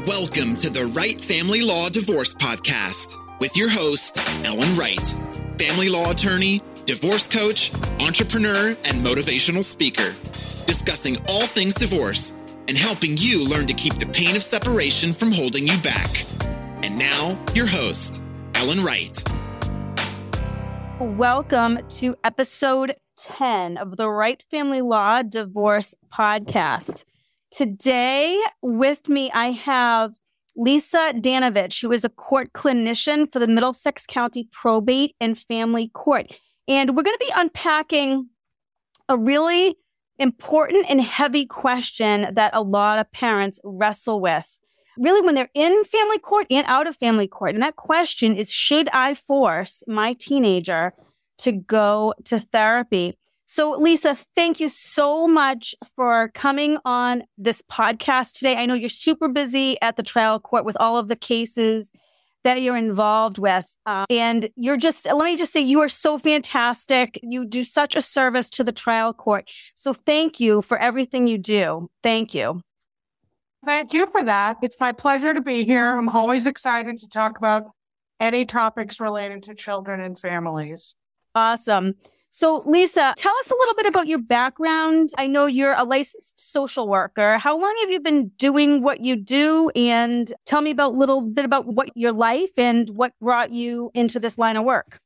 Welcome to the Wright Family Law Divorce Podcast with your host, Ellen Wright, family law attorney, divorce coach, entrepreneur, and motivational speaker, discussing all things divorce and helping you learn to keep the pain of separation from holding you back. And now, your host, Ellen Wright. Welcome to episode 10 of the Wright Family Law Divorce Podcast. Today, with me, I have Lisa Danovitch, who is a court clinician for the Middlesex County Probate and Family Court. And we're going to be unpacking a really important and heavy question that a lot of parents wrestle with. Really, when they're in family court and out of family court. And that question is Should I force my teenager to go to therapy? So, Lisa, thank you so much for coming on this podcast today. I know you're super busy at the trial court with all of the cases that you're involved with. Uh, and you're just, let me just say, you are so fantastic. You do such a service to the trial court. So, thank you for everything you do. Thank you. Thank you for that. It's my pleasure to be here. I'm always excited to talk about any topics related to children and families. Awesome. So, Lisa, tell us a little bit about your background. I know you're a licensed social worker. How long have you been doing what you do? And tell me about a little bit about what your life and what brought you into this line of work.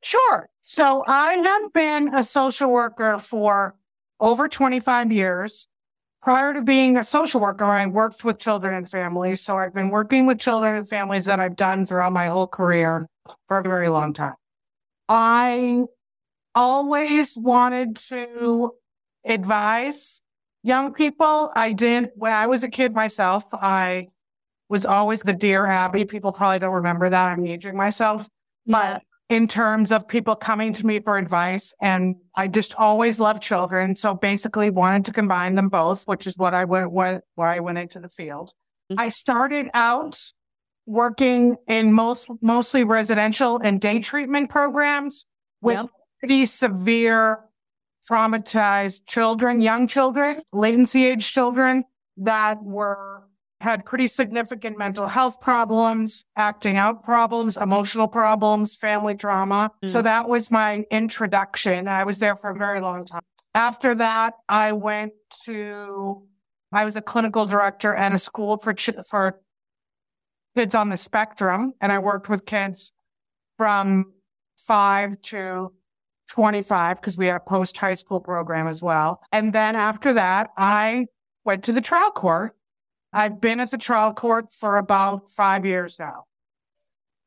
Sure. So, I have been a social worker for over 25 years. Prior to being a social worker, I worked with children and families. So, I've been working with children and families that I've done throughout my whole career for a very long time. I always wanted to advise young people. I did when I was a kid myself. I was always the dear Abby. People probably don't remember that. I'm aging myself. But in terms of people coming to me for advice, and I just always loved children. So basically wanted to combine them both, which is what I went, what, where I went into the field. Mm-hmm. I started out working in most, mostly residential and day treatment programs with yep pretty severe traumatized children, young children, latency age children that were had pretty significant mental health problems, acting out problems, emotional problems, family trauma. Mm. So that was my introduction. I was there for a very long time. After that, I went to I was a clinical director at a school for ch- for kids on the spectrum, and I worked with kids from five to 25 because we had a post high school program as well. And then after that, I went to the trial court. I've been at the trial court for about five years now.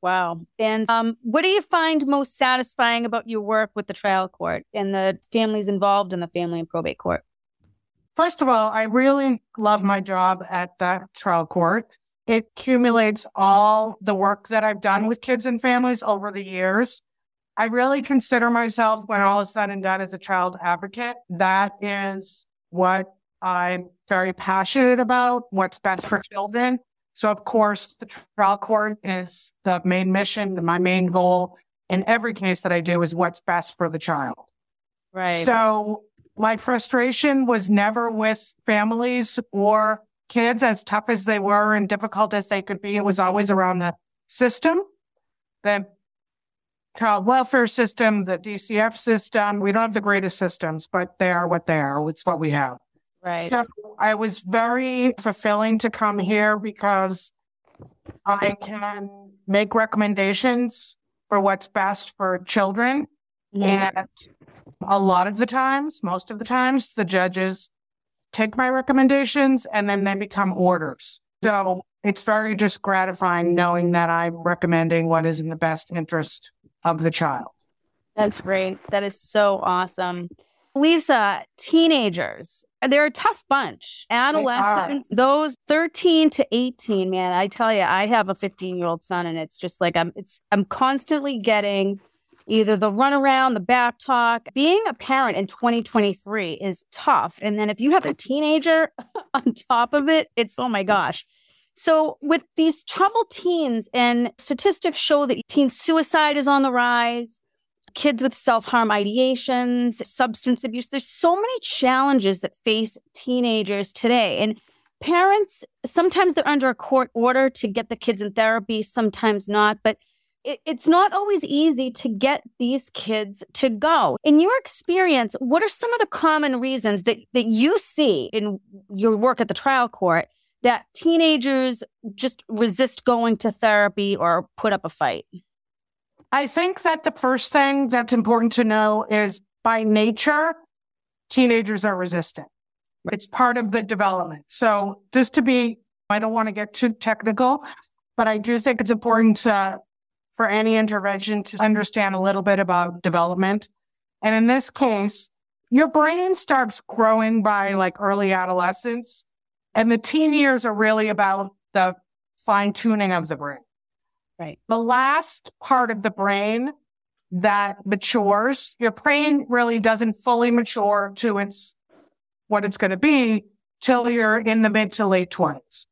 Wow. And um, what do you find most satisfying about your work with the trial court and the families involved in the family and probate court? First of all, I really love my job at the trial court. It accumulates all the work that I've done with kids and families over the years. I really consider myself, when all is said and done, as a child advocate. That is what I'm very passionate about, what's best for children. So, of course, the trial court is the main mission, my main goal in every case that I do is what's best for the child. Right. So, my frustration was never with families or kids, as tough as they were and difficult as they could be. It was always around the system, the child welfare system, the DCF system. We don't have the greatest systems, but they are what they are. It's what we have. Right. So I was very fulfilling to come here because I can make recommendations for what's best for children. Mm-hmm. And a lot of the times, most of the times, the judges take my recommendations and then they become orders. So it's very just gratifying knowing that I'm recommending what is in the best interest of the child. That's great. That is so awesome. Lisa, teenagers, they're a tough bunch. Adolescents, those 13 to 18, man, I tell you, I have a 15 year old son and it's just like I'm it's I'm constantly getting either the runaround, the back talk. Being a parent in 2023 is tough. And then if you have a teenager on top of it, it's oh my gosh. So, with these troubled teens, and statistics show that teen suicide is on the rise, kids with self harm ideations, substance abuse, there's so many challenges that face teenagers today. And parents sometimes they're under a court order to get the kids in therapy, sometimes not, but it, it's not always easy to get these kids to go. In your experience, what are some of the common reasons that, that you see in your work at the trial court that teenagers just resist going to therapy or put up a fight? I think that the first thing that's important to know is by nature, teenagers are resistant. It's part of the development. So just to be, I don't want to get too technical, but I do think it's important to for any intervention to understand a little bit about development. And in this case, your brain starts growing by like early adolescence. And the teen years are really about the fine tuning of the brain. Right. The last part of the brain that matures, your brain really doesn't fully mature to its what it's going to be till you're in the mid to late 20s.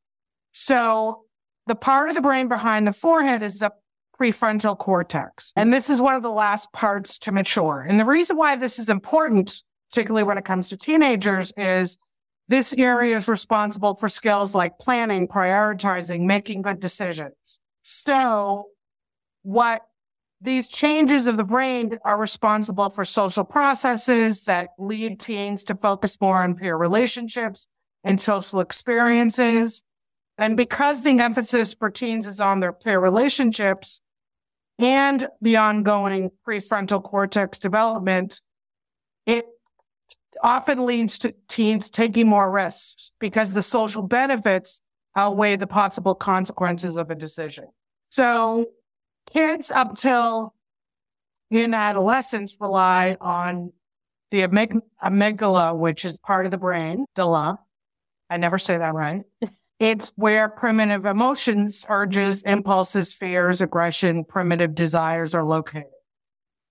So the part of the brain behind the forehead is the prefrontal cortex. And this is one of the last parts to mature. And the reason why this is important, particularly when it comes to teenagers, is this mm-hmm. area is responsible for skills like planning, prioritizing, making good decisions. So what these changes of the brain are responsible for social processes that lead teens to focus more on peer relationships and social experiences. And because the emphasis for teens is on their peer relationships, and the ongoing prefrontal cortex development, it often leads to teens taking more risks because the social benefits outweigh the possible consequences of a decision. So kids up till in adolescence rely on the amyg- amygdala, which is part of the brain, dala. I never say that right. It's where primitive emotions, urges, impulses, fears, aggression, primitive desires are located.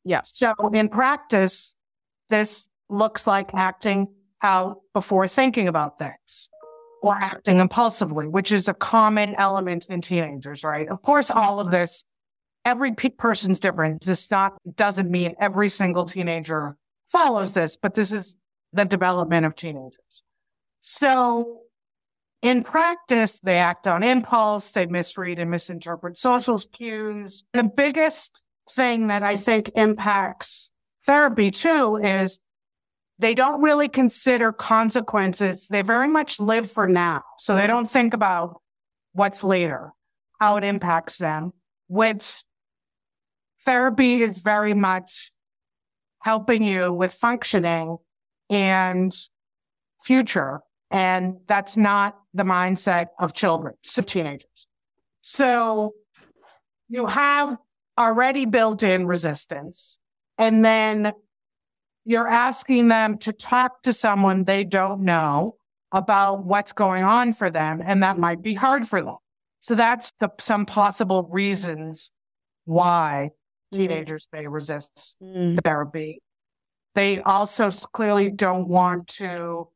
Yeah. So in practice, this looks like acting out before thinking about things or acting impulsively, which is a common element in teenagers, right? Of course, all of this, every pe- person's different. This not doesn't mean every single teenager follows this, but this is the development of teenagers. So in practice, they act on impulse, they misread and misinterpret social cues. The biggest thing that I think impacts therapy too is they don't really consider consequences. They very much live for now. So they don't think about what's later, how it impacts them, which therapy is very much helping you with functioning and future. And that's not the mindset of children, of teenagers. So you have already built in resistance and then you're asking them to talk to someone they don't know about what's going on for them. And that might be hard for them. So that's the, some possible reasons why teenagers may resist Mm. therapy. They also clearly don't want to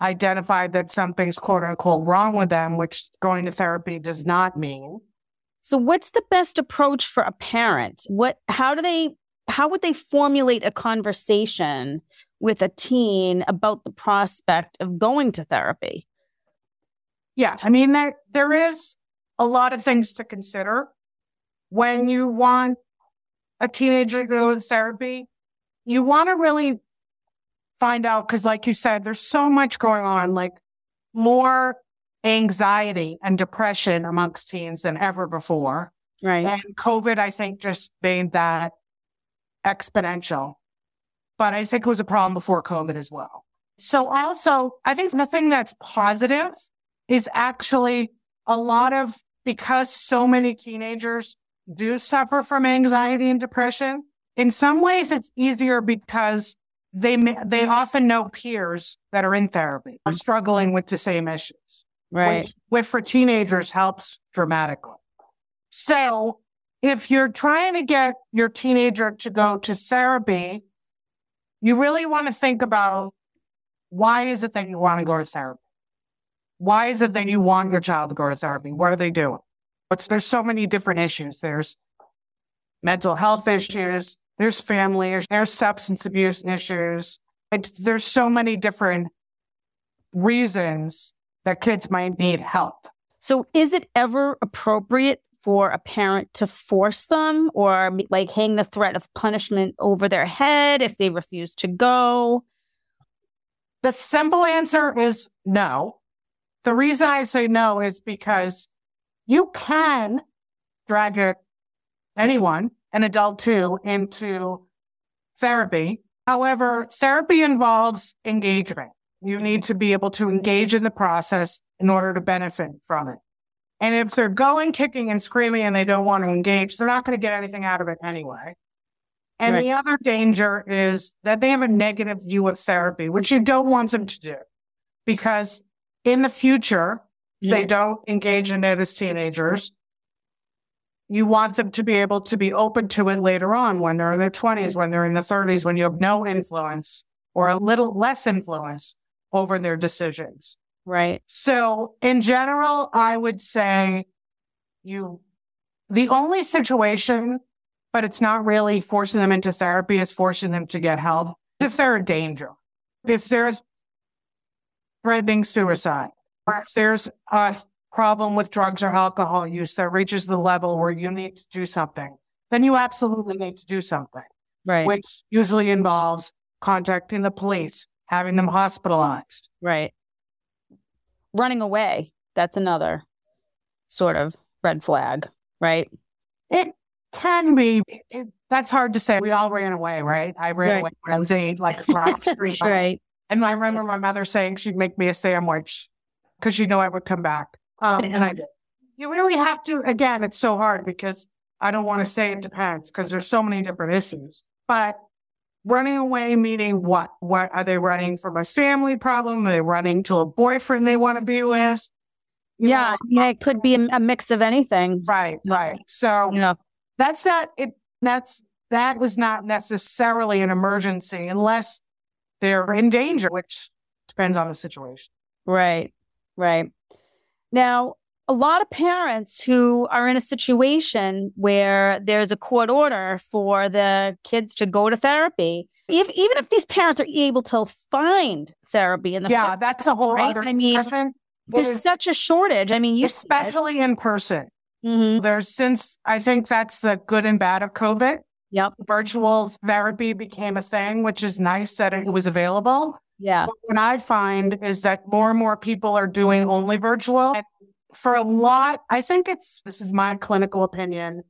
identify that something's quote unquote wrong with them, which going to therapy does not mean. So what's the best approach for a parent? What how do they how would they formulate a conversation with a teen about the prospect of going to therapy? Yeah, I mean there there is a lot of things to consider when you want a teenager to go to therapy. You want to really find out because, like you said, there's so much going on, like more anxiety and depression amongst teens than ever before. Right. And COVID, I think, just made that exponential. But I think it was a problem before COVID as well. So also, I think the thing that's positive is actually a lot of, because so many teenagers do suffer from anxiety and depression, in some ways it's easier because they, they often know peers that are in therapy are struggling with the same issues Right. which, which for teenagers helps dramatically. So if you're trying to get your teenager to go to therapy, you really want to think about why is it that you want to go to therapy? Why is it that you want your child to go to therapy? What are they doing? What's there's so many different issues. There's mental health issues, there's family, issues, there's substance abuse issues. It's, there's so many different reasons that kids might need help. So is it ever appropriate for a parent to force them or like hang the threat of punishment over their head if they refuse to go? The simple answer is no. The reason I say no is because you can drag anyone, an adult too, into therapy. However, therapy involves engagement. You need to be able to engage in the process in order to benefit from it. And if they're going kicking and screaming and they don't want to engage, they're not going to get anything out of it anyway. And right. the other danger is that they have a negative view of therapy, which you don't want them to do because in the future, yeah. they don't engage in it as teenagers. You want them to be able to be open to it later on when they're in their 20s, when they're in their 30s, when you have no influence or a little less influence over their decisions. Right. So in general, I would say you, the only situation, but it's not really forcing them into therapy is forcing them to get help if they're a danger. If there's threatening suicide, or if there's a problem with drugs or alcohol use that reaches the level where you need to do something, then you absolutely need to do something. Right. Which usually involves contacting the police, having them hospitalized. Right. Running away. That's another sort of red flag, right? It can be. It, that's hard to say. We all ran away, right? I ran right. away when I was eight, like across the street. right. And I remember my mother saying she'd make me a sandwich because she knew I would come back. Um, and I did. You really have to, again, it's so hard because I don't want to say it depends because there's so many different issues. But running away meaning what? What are they running from a family problem? Are they running to a boyfriend they want to be with? yeah, yeah, it could be a, mix of anything. Right, right. So yeah. that's not it. That's that was not necessarily an emergency unless they're in danger, which depends on the situation. Right, right. Now, a lot of parents who are in a situation where there's a court order for the kids to go to therapy, if, even if these parents are able to find therapy in the yeah, that's a whole right? other I mean, there's such a shortage. I mean, you especially in person. Mm-hmm. There's since I think that's the good and bad of COVID. Yep. Virtual therapy became a thing, which is nice that it was available. Yeah. But what I find is that more and more people are doing only virtual. And for a lot, I think it's, this is my clinical opinion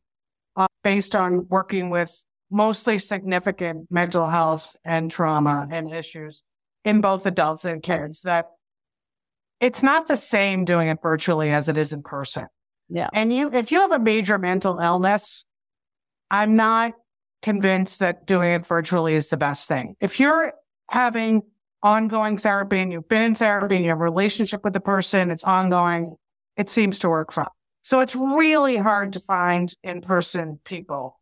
uh, based on working with mostly significant mental health and trauma and issues in both adults and kids that it's not the same doing it virtually as it is in person. Yeah. And you, if you have a major mental illness, I'm not convinced that doing it virtually is the best thing. If you're having ongoing therapy and you've been in therapy and you have a relationship with the person, it's ongoing, it seems to work fine. So it's really hard to find in person people.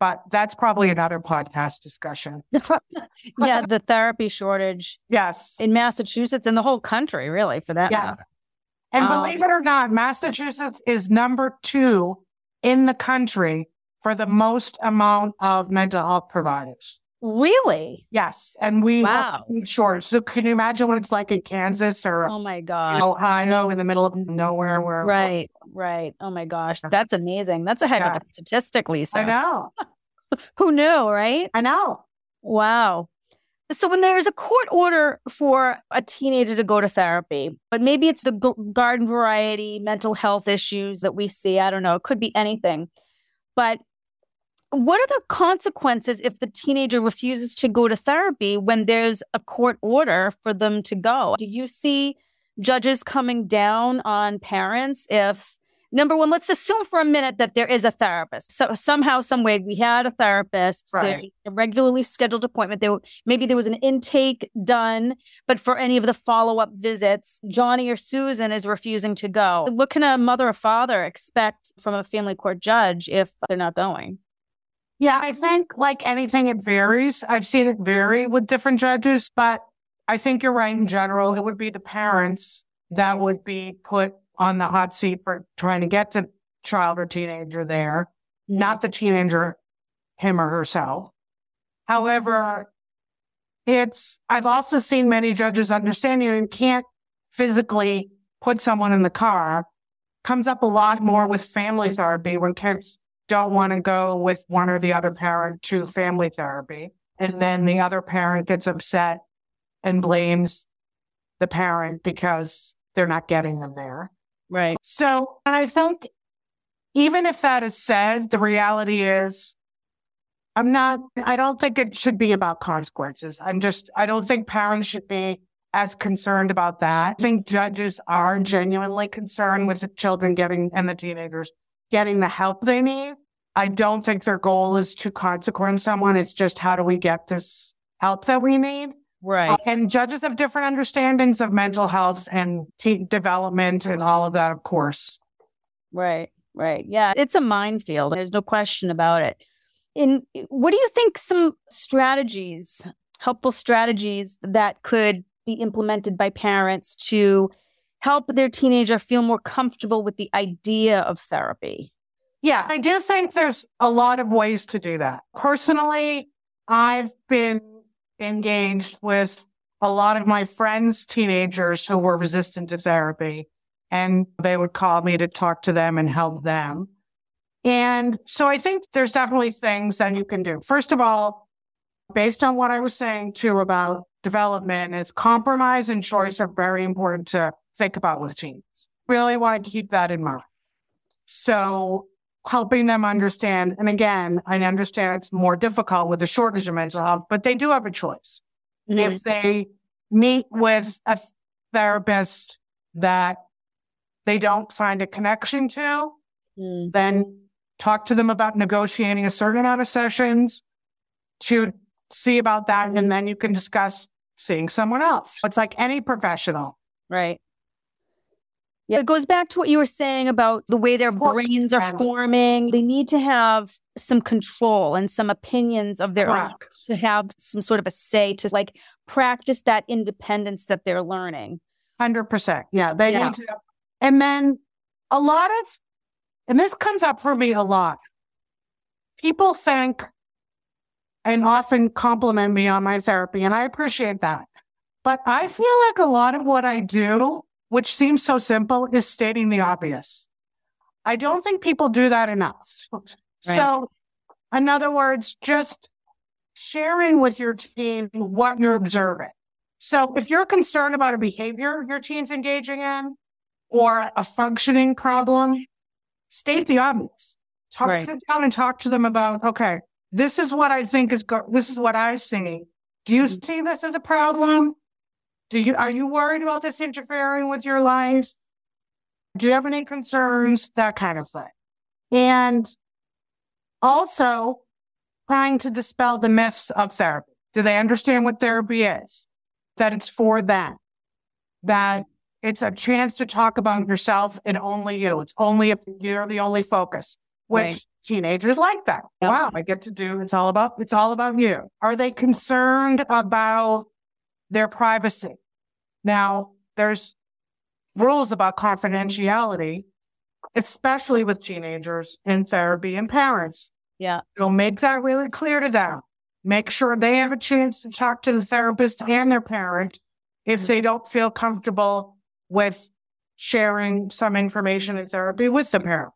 But that's probably another podcast discussion. yeah, the therapy shortage. Yes. In Massachusetts and the whole country, really, for that. Yes. Matter. And um, believe it or not, Massachusetts is number two in the country for the most amount of mental health providers. Really? Yes. And we wow. short. So can you imagine what it's like in Kansas or oh my gosh. Ohio in the middle of nowhere where Right, right. Oh my gosh. That's amazing. That's a heck yeah. of a statistic, Lisa. I know. Who knew, right? I know. Wow. So when there's a court order for a teenager to go to therapy, but maybe it's the garden variety mental health issues that we see. I don't know. It could be anything. But what are the consequences if the teenager refuses to go to therapy when there's a court order for them to go? Do you see judges coming down on parents if number one, let's assume for a minute that there is a therapist. So somehow, some way, we had a therapist, right. a regularly scheduled appointment. There, maybe there was an intake done, but for any of the follow up visits, Johnny or Susan is refusing to go. What can a mother or father expect from a family court judge if they're not going? Yeah, I think like anything, it varies. I've seen it vary with different judges, but I think you're right in general. It would be the parents that would be put on the hot seat for trying to get the child or teenager there, not the teenager, him or herself. However, it's, I've also seen many judges understand you can't physically put someone in the car comes up a lot more with family therapy when kids don't want to go with one or the other parent to family therapy. And then the other parent gets upset and blames the parent because they're not getting them there. Right. So, and I think even if that is said, the reality is I'm not, I don't think it should be about consequences. I'm just, I don't think parents should be as concerned about that. I think judges are genuinely concerned with the children getting and the teenagers getting the help they need. I don't think their goal is to consequence someone. It's just how do we get this help that we need? Right. Uh, and judges have different understandings of mental health and teen development and all of that, of course. Right. Right. Yeah. It's a minefield. There's no question about it. In what do you think some strategies, helpful strategies that could be implemented by parents to help their teenager feel more comfortable with the idea of therapy? Yeah, I do think there's a lot of ways to do that. Personally, I've been engaged with a lot of my friends' teenagers who were resistant to therapy, and they would call me to talk to them and help them. And so I think there's definitely things that you can do. First of all, based on what I was saying too about development, is compromise and choice are very important to think about with teens. Really want to keep that in mind. So helping them understand. And again, I understand it's more difficult with the shortage of mental health, but they do have a choice. Mm-hmm. If they meet with a therapist that they don't find a connection to, mm. then talk to them about negotiating a certain amount of sessions to see about that. And mm-hmm. then you can discuss seeing someone else. It's like any professional. Right. Yeah, it goes back to what you were saying about the way their brains are forming. They need to have some control and some opinions of their Correct. own to have some sort of a say to like practice that independence that they're learning. 100%. Yeah, they yeah. need to. And then a lot of, and this comes up for me a lot. People think and often compliment me on my therapy, and I appreciate that. But I feel like a lot of what I do which seems so simple, is stating the obvious. I don't think people do that enough. Right. So, in other words, just sharing with your team what you're observing. So, if you're concerned about a behavior your teen's engaging in or a functioning problem, state the obvious. Talk, right. sit down and talk to them about, okay, this is what I think is, go- this is what I see. Do you mm. see this as a problem? Do you are you worried about this interfering with your life? Do you have any concerns? That kind of thing. And also trying to dispel the myths of therapy. Do they understand what therapy is? That it's for them. That it's a chance to talk about yourself and only you. It's only if you're the only focus, which right. Teenagers like that. Yep. Wow, I get to do it's all about it's all about you. Are they concerned about their privacy. Now, there's rules about confidentiality, especially with teenagers in therapy and parents. Yeah. You'll make that really clear to them. Make sure they have a chance to talk to the therapist and their parent if they don't feel comfortable with sharing some information in therapy with the parents.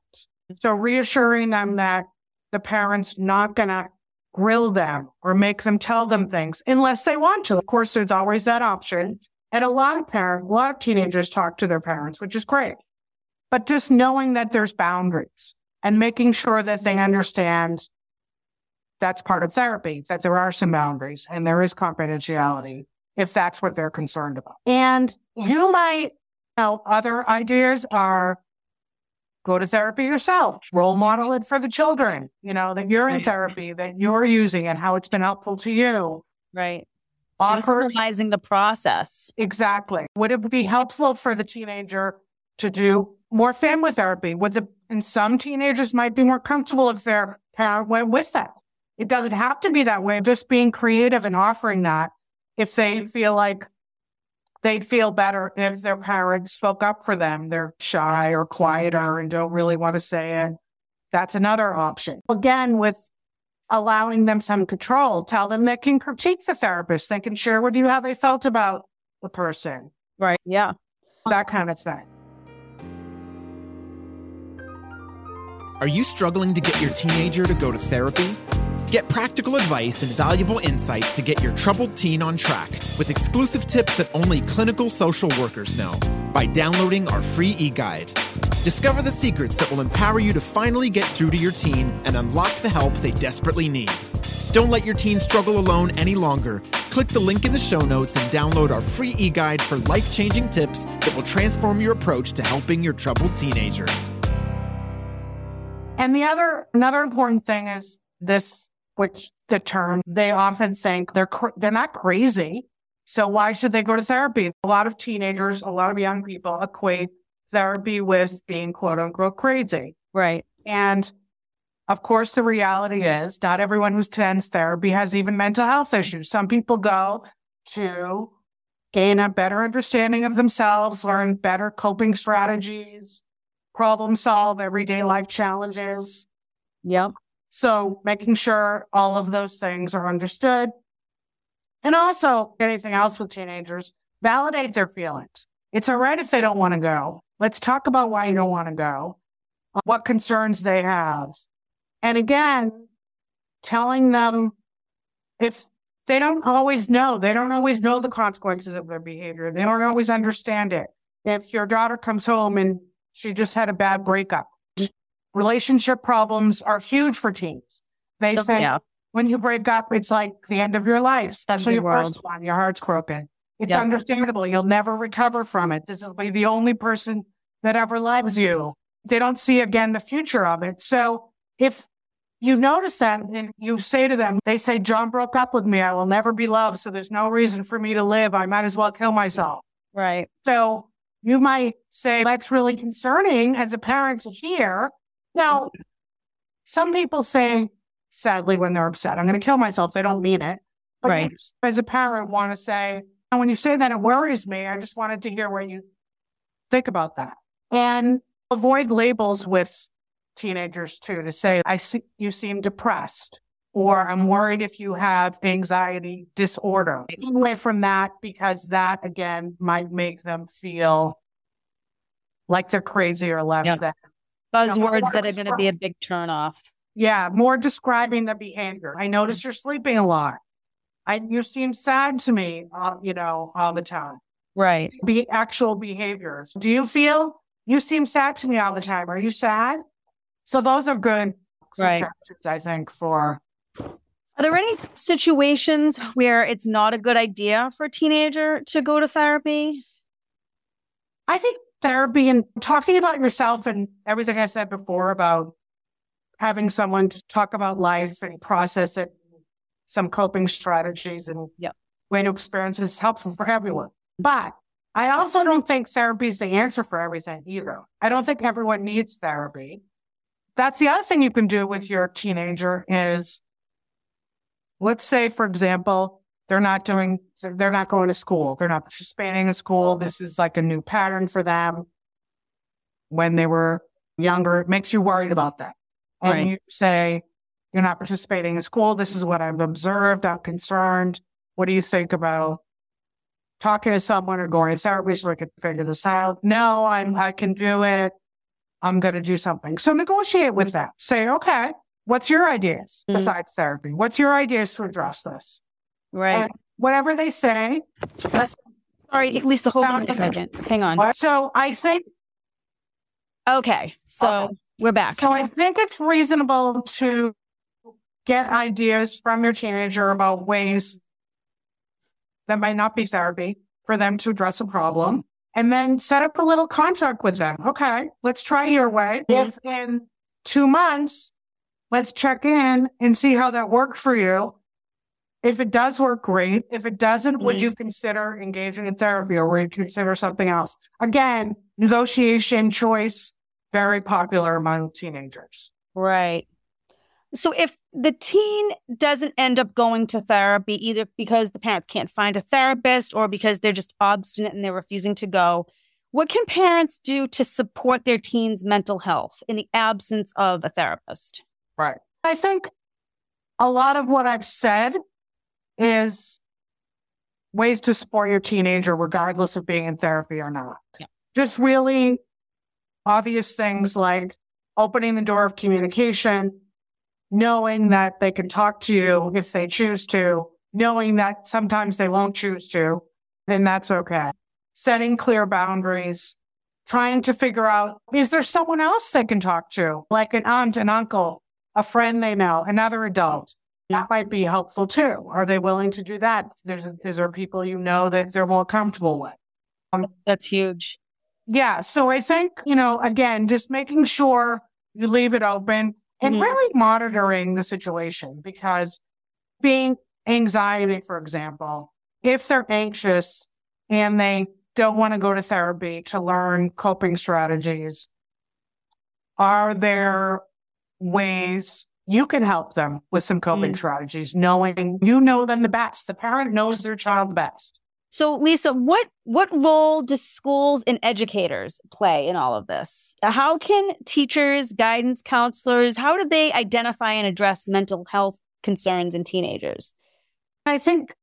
So reassuring them mm-hmm. that the parent's not going to grill them or make them tell them things unless they want to. Of course, there's always that option. And a lot of parents, a lot of teenagers talk to their parents, which is great. But just knowing that there's boundaries and making sure that they understand that's part of therapy, that there are some boundaries and there is confidentiality if that's what they're concerned about. And you might, you know, other ideas are go to therapy yourself, role model it for the children, you know, that you're in therapy, that you're using and how it's been helpful to you. Right. Offer the process. Exactly. Would it be helpful for the teenager to do more family therapy? Would the and some teenagers might be more comfortable if their parent went with that. It doesn't have to be that way. Just being creative and offering that if they feel like they'd feel better if their parents spoke up for them. They're shy or quieter and don't really want to say it. That's another option. Again, with allowing them some control, tell them they can critique the therapist. They can share with you how they felt about the person. Right. Yeah. that kind of thing. Are you struggling to get your teenager to go to therapy? Get practical advice and valuable insights to get your troubled teen on track with exclusive tips that only clinical social workers know by downloading our free e guide. Discover the secrets that will empower you to finally get through to your teen and unlock the help they desperately need. Don't let your teen struggle alone any longer. Click the link in the show notes and download our free e guide for life changing tips that will transform your approach to helping your troubled teenager. And the other, another important thing is this which the term they often think they're cr- they're not crazy. So why should they go to therapy? A lot of teenagers, a lot of young people equate therapy with being quote unquote crazy. Right. And of course, the reality is not everyone who attends therapy has even mental health issues. Some people go to gain a better understanding of themselves, learn better coping strategies, problem solve everyday life challenges. Yep. So making sure all of those things are understood. And also anything else with teenagers, validate their feelings. It's all right if they don't want to go. Let's talk about why you don't want to go, um, what concerns they have. And again, telling them if they don't always know, they don't always know the consequences of their behavior. They don't always understand it. If your daughter comes home and she just had a bad breakup, relationship problems are huge for teens. They say yeah. when you break up, it's like the end of your life, especially your world. first one. Your heart's broken. It's yep. understandable. You'll never recover from it. This is the only person that ever loves you. They don't see again the future of it. So if you notice that and you say to them, they say, John broke up with me. I will never be loved. So there's no reason for me to live. I might as well kill myself. Right. So you might say, that's really concerning as a parent to hear. Now, some people say, sadly, when they're upset, I'm going to kill myself. They don't mean it. But right. As a parent, want to say, and when you say that, it worries me. I just wanted to hear what you think about that. And avoid labels with teenagers too, to say, I see you seem depressed, or I'm worried if you have anxiety disorder. Away from that, because that again might make them feel like they're crazy or less yeah. than buzzwords that are going to be a big turnoff. Yeah, more describing the behavior. I notice you're sleeping a lot. I you seem sad to me, uh, you know, all the time. Right. Be actual behaviors. Do you feel you seem sad to me all the time? Are you sad? So those are good right. I think, for. Are there any situations where it's not a good idea for a teenager to go to therapy? I think therapy and talking about yourself and everything I said before about having someone to talk about life and process it, some coping strategies and yep. way to experience is helpful for everyone. But I also don't think therapy is the answer for everything either. I don't think everyone needs therapy. That's the other thing you can do with your teenager is let's say, for example, they're not doing, they're not going to school. They're not participating in school. This is like a new pattern for them. When they were younger, it makes you worried about that. And right. you say, you're not participating in school. This is what I've observed. I'm concerned. What do you think about talking to someone or going to therapy so I can figure this out? No, I'm, I can do it. I'm going to do something. So negotiate with them. Say, okay, what's your ideas mm-hmm. besides therapy? What's your ideas to address this? Right. And whatever they say. Sorry, Lisa, hold on a second. Hang on. So I think. Okay. So okay. we're back. So I think it's reasonable to get ideas from your teenager about ways that might not be therapy for them to address a problem and then set up a little contract with them. Okay, let's try your way. If in two months, let's check in and see how that worked for you. If it does work, great. If it doesn't, would mm-hmm. you consider engaging in therapy or would you consider something else? Again, negotiation choice, very popular among teenagers. Right. So if the teen doesn't end up going to therapy, either because the parents can't find a therapist or because they're just obstinate and they're refusing to go, what can parents do to support their teen's mental health in the absence of a therapist? Right. I think a lot of what I've said is ways to support your teenager, regardless of being in therapy or not. Yeah. just really obvious things like opening the door of communication, knowing that they can talk to you if they choose to, knowing that sometimes they won't choose to, then that's okay. Setting clear boundaries, trying to figure out, is there someone else they can talk to, like an aunt, an uncle, a friend they know, another adult? That might be helpful too. Are they willing to do that? There's, is there people you know that they're more comfortable with? Um, That's huge. Yeah. So I think, you know, again, just making sure you leave it open and Mhm. really monitoring the situation because being anxiety, for example, if they're anxious and they don't want to go to therapy to learn coping strategies, are there ways you can help them with some coping Mm. strategies, knowing you know them the best? The parent knows their child best. So, Lisa, what what role do schools and educators play in all of this? How can teachers, guidance counselors, how do they identify and address mental health concerns in teenagers? I think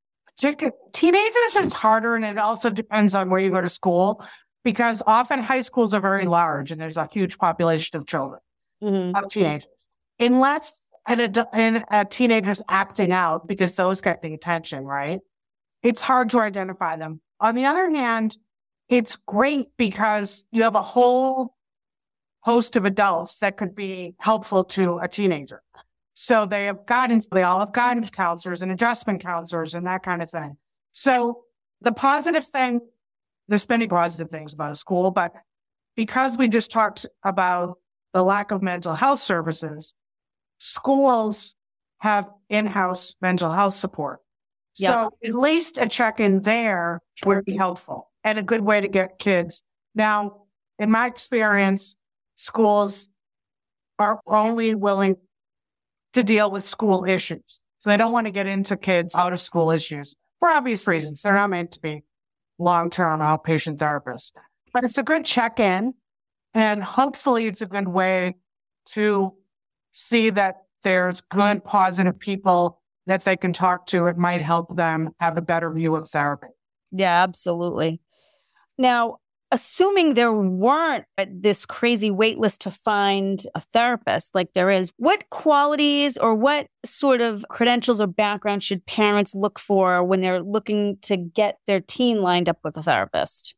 teenagers it's harder, and it also depends on where you go to school because often high schools are very large and there's a huge population of children, Mm-hmm. of teenagers. Unless an adu- and a teenager's acting out because those get the attention, right? It's hard to identify them. On the other hand, it's great because you have a whole host of adults that could be helpful to a teenager. So they have guidance, they all have guidance counselors and adjustment counselors and that kind of thing. So the positive thing, there's many positive things about a school, but because we just talked about the lack of mental health services, schools have in-house mental health support. Yep. So at least a check-in there would be helpful and a good way to get kids. Now, in my experience, schools are only willing to deal with school issues. So they don't want to get into kids out of school issues for obvious reasons. They're not meant to be long-term outpatient therapists, but it's a good check-in and hopefully it's a good way to see that there's good, positive people that they can talk to. It might help them have a better view of therapy. Yeah, absolutely. Now, assuming there weren't uh, this crazy wait list to find a therapist like there is, what qualities or what sort of credentials or background should parents look for when they're looking to get their teen lined up with a therapist?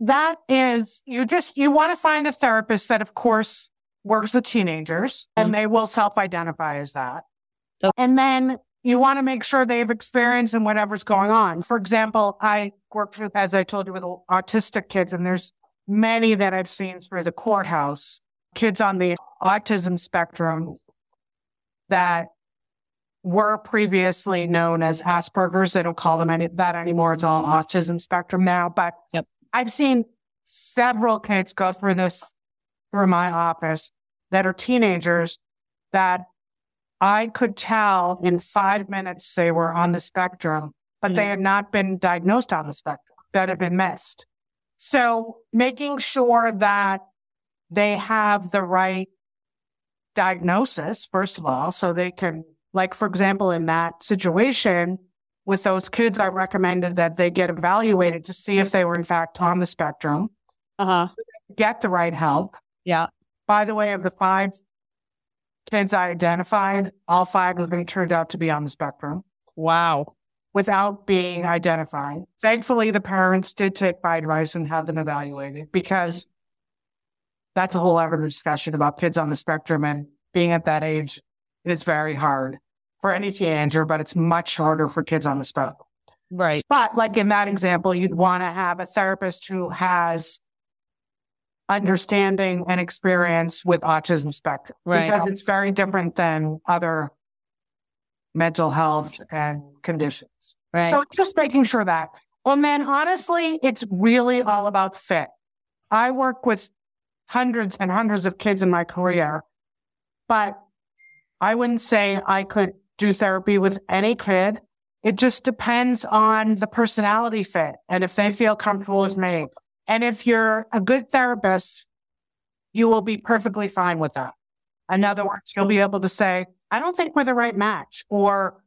That is, you just, you want to find a therapist that, of course, works with teenagers and mm-hmm. they will self identify as that. Okay. And then you want to make sure they have experience in whatever's going on. For example, I work with, as I told you, with autistic kids, and there's many that I've seen through the courthouse, kids on the autism spectrum that were previously known as Asperger's. They don't call them any, that anymore. It's all autism spectrum now. But Yep. I've seen several kids go through this through my office that are teenagers that I could tell in five minutes they were on the spectrum, but they Mhm. had not been diagnosed on the spectrum, that had been missed. So making sure that they have the right diagnosis, first of all, so they can, like, for example, in that situation with those kids, I recommended that they get evaluated to see if they were in fact on the spectrum, Uh huh. get the right help. Yeah. By the way, of the five kids I identified, all five of them turned out to be on the spectrum Wow. without being identified. Thankfully, the parents did take my advice and have them evaluated because that's a whole other discussion about kids on the spectrum and being at that age is very hard for any teenager, but it's much harder for kids on the spectrum. Right. But like in that example, you'd want to have a therapist who has understanding and experience with autism spectrum Right. because it's very different than other mental health and conditions. Right. So it's just making sure that. And then honestly, it's really all about fit. I work with hundreds and hundreds of kids in my career, but I wouldn't say I could do therapy with any kid. It just depends on the personality fit and if they feel comfortable with me. And if you're a good therapist, you will be perfectly fine with that. In other words, you'll be able to say, I don't think we're the right match, or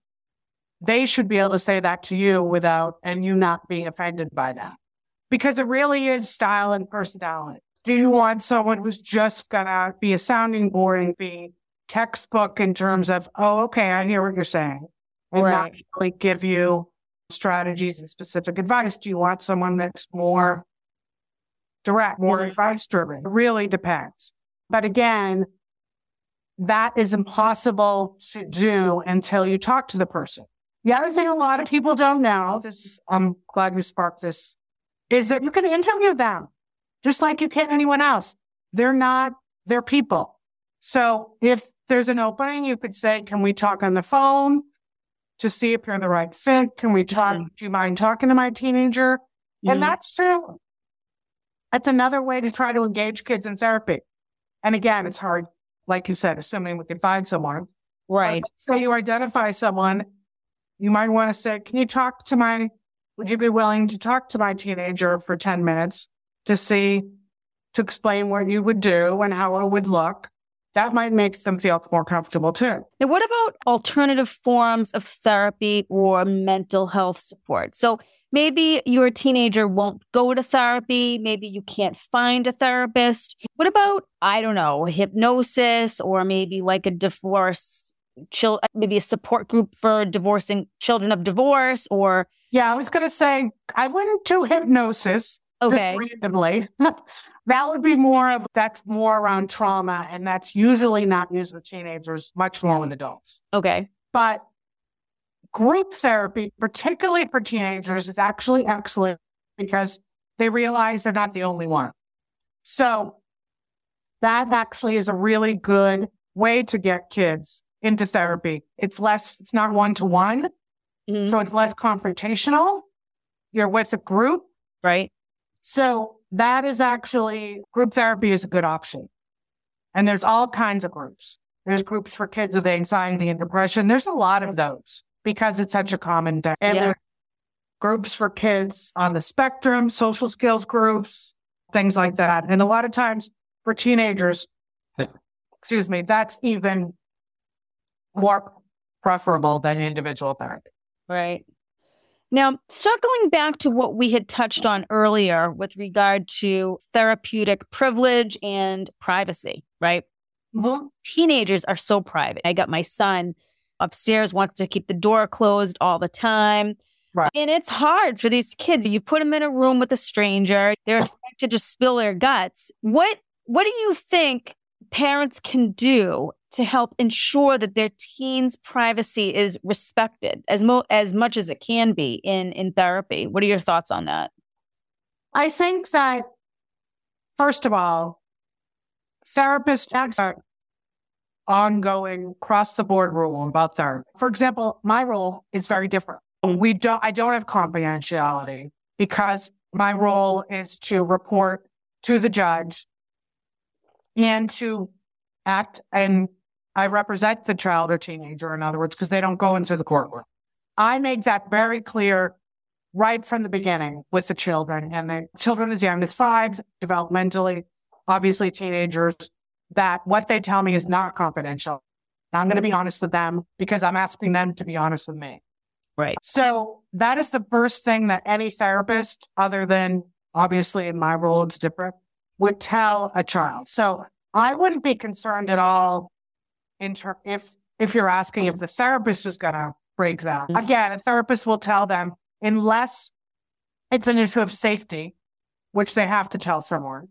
they should be able to say that to you without, and you not being offended by that. because it really is style and personality. Do you want someone who's just gonna be a sounding board and be textbook in terms of, oh, okay, I hear what you're saying, and not Right. really give you strategies and specific advice? Do you want someone that's more direct, more advice driven? It really depends. But again, that is impossible to do until you talk to the person. The other thing a lot of people don't know, this I'm glad you sparked this, is that you can interview them just like you can anyone else. They're not, they're people. So if there's an opening, you could say, can we talk on the phone to see if you're the right fit? Can we talk? Mhm. Do you mind talking to my teenager? And that's true. That's another way to try to engage kids in therapy. And again, it's hard, like you said, assuming we can find someone. right. So you identify someone, you might want to say, Can you talk to my, would you be willing to talk to my teenager for 10 minutes to see, to explain what you would do and how it would look? That might make them feel more comfortable too. Now, what about alternative forms of therapy or mental health support? So maybe your teenager won't go to therapy. Maybe you can't find a therapist. What about, I don't know, hypnosis or maybe like a divorce, chil- maybe a support group for divorcing children of divorce or, Yeah, I was going to say, I wouldn't do hypnosis okay. randomly. that would be more of, that's more around trauma. And that's usually not used with teenagers, much more with adults. Okay. But group therapy, particularly for teenagers, is actually excellent because they realize they're not the only one. So that actually is a really good way to get kids into therapy. It's less, it's not one to one. So it's less confrontational. You're with a group. Right. So that is actually group therapy is a good option. And there's all kinds of groups. There's groups for kids with anxiety and depression. There's a lot of those because it's such a common thing. And Yeah. there's groups for kids on the spectrum, social skills groups, things like that. And a lot of times for teenagers, excuse me, that's even more preferable than individual therapy. Right. Now, circling back to what we had touched on earlier with regard to therapeutic privilege and privacy, right? Mm-hmm. Teenagers are so private. I got my son upstairs, wants to keep the door closed all the time. Right. And it's hard for these kids. You put them in a room with a stranger, they're oh. expected to spill their guts. What what do you think parents can do to help ensure that their teens' privacy is respected as mo- as much as it can be in in therapy? What are your thoughts on that? I think that, first of all, therapists have an ongoing cross the board rule about therapy. For example, my role is very different. We don't, I don't have confidentiality because my role is to report to the judge and to act and I represent the child or teenager, in other words, because they don't go into the courtroom. I make that very clear right from the beginning with the children and the children as young as five, developmentally, obviously teenagers, that what they tell me is not confidential. I'm going to be honest with them because I'm asking them to be honest with me. Right. So that is the first thing that any therapist, other than obviously in my role, it's different, would tell a child. So I wouldn't be concerned at all in ter- if if you're asking if the therapist is going to break that. Mhm. Again, a therapist will tell them unless it's an issue of safety, which they have to tell someone,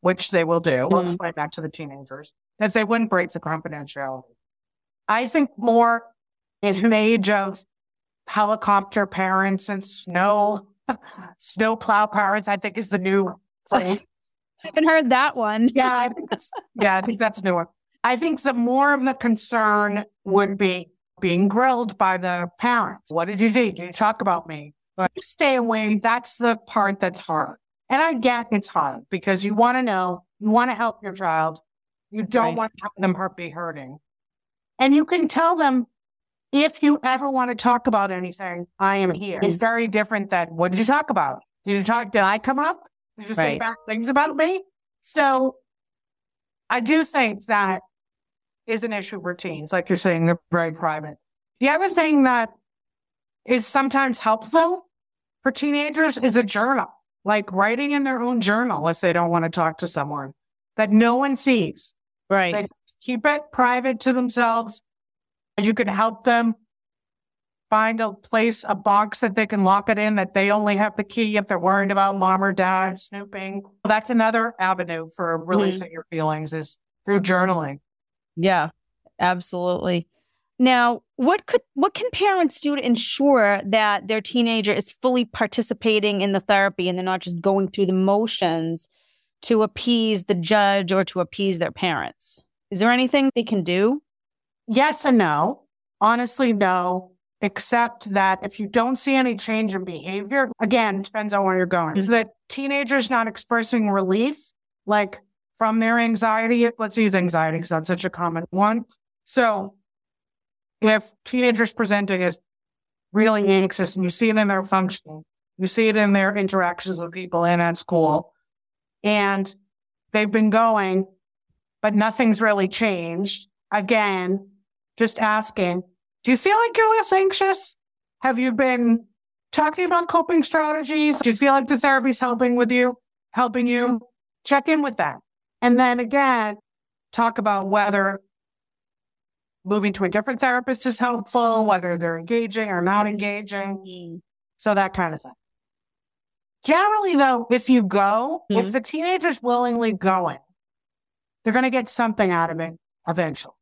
which they will do. We'll Mhm. explain that to the teenagers, that they wouldn't break the confidentiality. I think more in an age of helicopter parents and snow, snow plow parents, I think is the new thing. I haven't heard that one. Yeah, I think that's, yeah, I think that's a new one. I think the more of the concern would be being grilled by the parents. What did you do? Did you talk about me? But stay away. That's the part that's hard. And I get it's hard because you want to know, you want to help your child. You don't Right. want them to be hurting. And you can tell them if you ever want to talk about anything, I am here. It's very different than what did you talk about? Did you talk? Did I come up? Did you say Right. bad things about me? So I do think that is an issue for teens. Like you're saying, they're very private. The other thing that is sometimes helpful for teenagers is a journal, like writing in their own journal if they don't want to talk to someone that no one sees. Right. They keep it private to themselves. You can help them find a place, a box that they can lock it in that they only have the key if they're worried about mom or dad snooping. That's another avenue for releasing mm-hmm. your feelings is through journaling. Yeah, absolutely. Now, what could what can parents do to ensure that their teenager is fully participating in the therapy and they're not just going through the motions to appease the judge or to appease their parents? Is there anything they can do? Yes and no. Honestly, no except that if you don't see any change in behavior, again, depends on where you're going. Mm-hmm. Is that teenagers not expressing relief, like from their anxiety? Let's use anxiety because that's such a common one. So if teenagers presenting as really anxious and you see it in their functioning, you see it in their interactions with people and at school, and they've been going, but nothing's really changed. Again, just asking, do you feel like you're less anxious? Have you been talking about coping strategies? Do you feel like the therapy's helping with you, helping you? Check in with that. And then again, talk about whether moving to a different therapist is helpful, whether they're engaging or not engaging. Mm-hmm. So that kind of thing. Generally, though, if you go, mm-hmm. if the teenager's willingly going, they're going to get something out of it eventually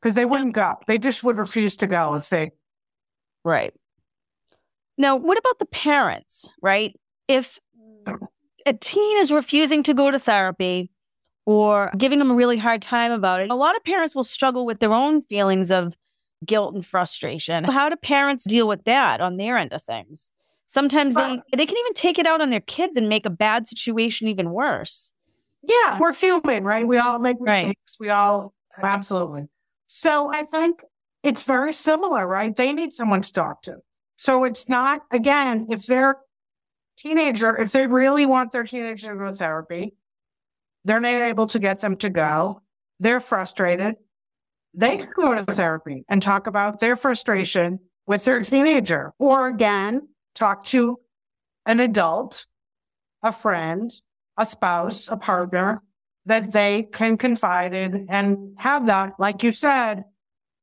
because they wouldn't go. They just would refuse to go and say, right. Now, what about the parents, right? If a teen is refusing to go to therapy or giving them a really hard time about it, a lot of parents will struggle with their own feelings of guilt and frustration. How do parents deal with that on their end of things? Sometimes they, they can even take it out on their kids and make a bad situation even worse. Yeah, we're human, right? We all make mistakes. Right. We all absolutely. So I think it's very similar, right? They need someone to talk to. So it's not, again, if they're teenager, if they really want their teenager to go to therapy, they're not able to get them to go. They're frustrated. They can go to therapy and talk about their frustration with their teenager, or again, talk to an adult, a friend, a spouse, a partner that they can confide in and have that. Like you said,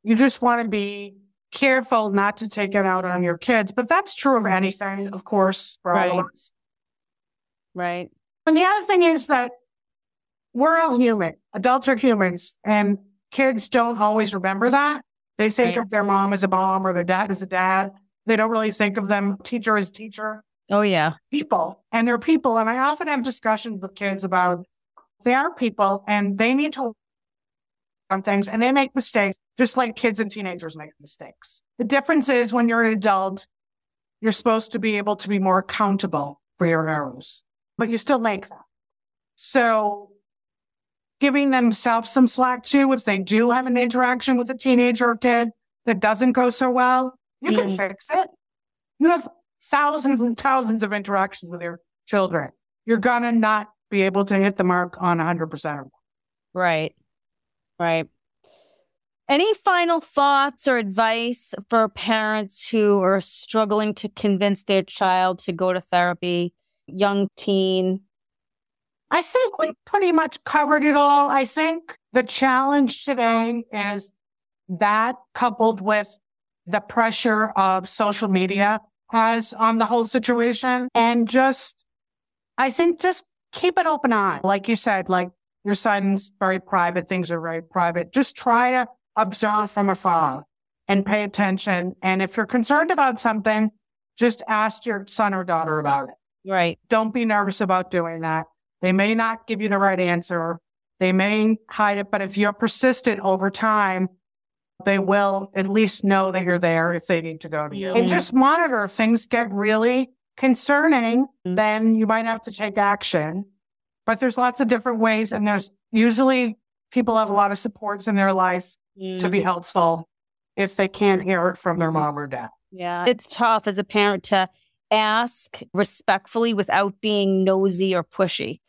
you just want to be careful not to take it out on your kids. But that's true of anything, of course, for right. all of us. Right. And the other thing is that we're all human. Adults are humans, and kids don't always remember that. They think right. of their mom as a mom or their dad as a dad. They don't really think of them teacher as teacher. Oh yeah. People. And they're people. And I often have discussions with kids about they are people and they need to on things and they make mistakes just like kids and teenagers make mistakes. The difference is when you're an adult, you're supposed to be able to be more accountable for your errors, but you still make them. So giving themselves some slack too, if they do have an interaction with a teenager or kid that doesn't go so well, you can mm. fix it. You have thousands and thousands of interactions with your children. You're gonna not be able to hit the mark on 100%. Right. Right. Any final thoughts or advice for parents who are struggling to convince their child to go to therapy, young teen? I think we pretty much covered it all. I think the challenge today is that coupled with the pressure of social media has on the whole situation and just I think just keep an open eye. Like you said, like your son's very private, things are very private. Just try to observe from afar and pay attention. And if you're concerned about something, just ask your son or daughter about it. Right. Don't be nervous about doing that. They may not give you the right answer. They may hide it, but if you're persistent over time, they will at least know that you're there if they need to go to you. And just monitor if things get really concerning, mm-hmm. then you might have to take action. But there's lots of different ways, and there's usually people have a lot of supports in their life mm. to be mm-hmm. helpful if they can't hear it from their mom or dad. Yeah. It's tough as a parent to ask respectfully without being nosy or pushy.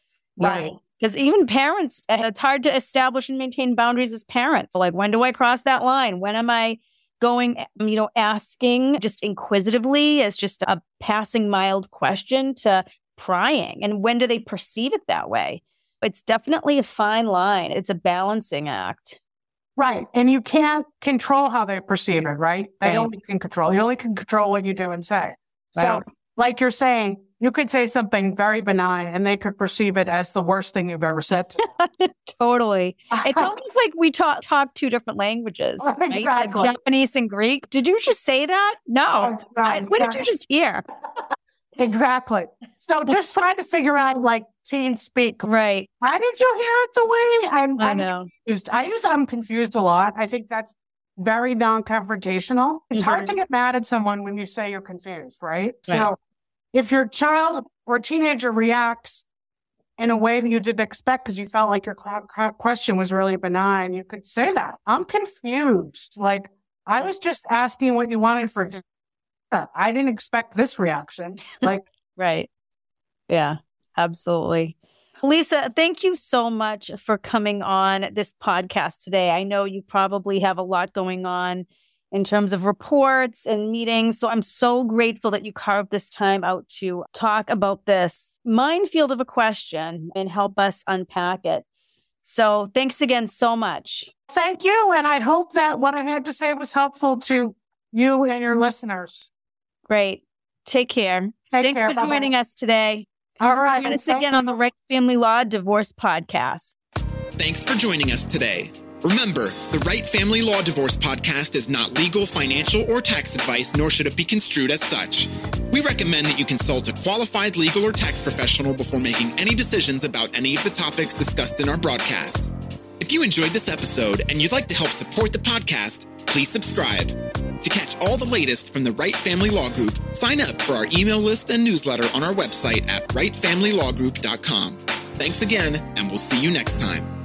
Right. Because even parents, eh, it's hard to establish and maintain boundaries as parents. Like, when do I cross that line? When am I going, eh, you know, asking just inquisitively as just a passing mild question to prying? And when do they perceive it that way? It's definitely a fine line. It's a balancing act. Right. And you can't control how they perceive it, right? They Right. only can control. You only can control what you do and say. So, Right. Like you're saying, you could say something very benign and they could perceive it as the worst thing you've ever said. totally. It's almost like we talk talk two different languages, right? Like Exactly. Japanese and Greek. Did you just say that? No. I- what did you just hear? Exactly. So just trying to figure out like teen speak. Right. Why did you hear it the way I'm, I I'm know. confused? I use I'm confused a lot. I think that's very non-confrontational. It's hard mm-hmm. to get mad at someone when you say you're confused, right? So if your child or teenager reacts in a way that you didn't expect because you felt like your qu- qu- question was really benign, you could say that. I'm confused. Like I was just asking what you wanted for dinner. I didn't expect this reaction. Like Right. Yeah, absolutely. Lisa, thank you so much for coming on this podcast today. I know you probably have a lot going on in terms of reports and meetings. So I'm so grateful that you carved this time out to talk about this minefield of a question and help us unpack it. So thanks again so much. Thank you. And I hope that what I had to say was helpful to you and your listeners. Great. Take care. Take Thanks care. for Bye-bye. joining us today. All right. Join us again on the Right Family Law Divorce Podcast. Thanks for joining us today. Remember, the Right Family Law Divorce podcast is not legal, financial, or tax advice, nor should it be construed as such. We recommend that you consult a qualified legal or tax professional before making any decisions about any of the topics discussed in our broadcast. If you enjoyed this episode and you'd like to help support the podcast, please subscribe. To catch all the latest from the Right Family Law Group, sign up for our email list and newsletter on our website at rightfamilylawgroup.com. Thanks again, and we'll see you next time.